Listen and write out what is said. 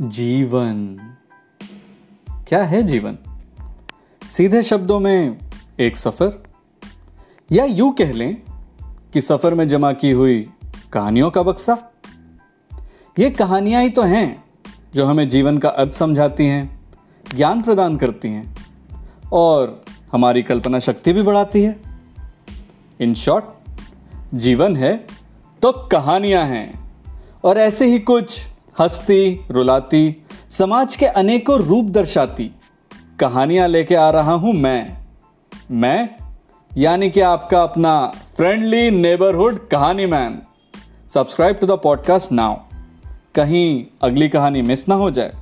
जीवन। क्या है जीवन? सीधे शब्दों में एक सफ़र, या यूँ कह लें कि सफ़र में जमा की हुई कहानियों का बक्सा। ये कहानियाँ ही तो हैं जो हमें जीवन का अर्थ समझाती हैं, ज्ञान प्रदान करती हैं, और हमारी कल्पना शक्ति भी बढ़ाती है। इन शॉर्ट, जीवन है तो कहानियाँ हैं, और ऐसे ही कुछ हंसती, रुलाती, समाज के अनेकों रूप दर्शाती। कहानियाँ लेके आ रहा हूँ मैं। मैं, यानी कि आपका अपना फ्रेंडली नेबरहुड कहानी man subscribe to the podcast now कहीं अगली कहानी मिस ना हो जाए।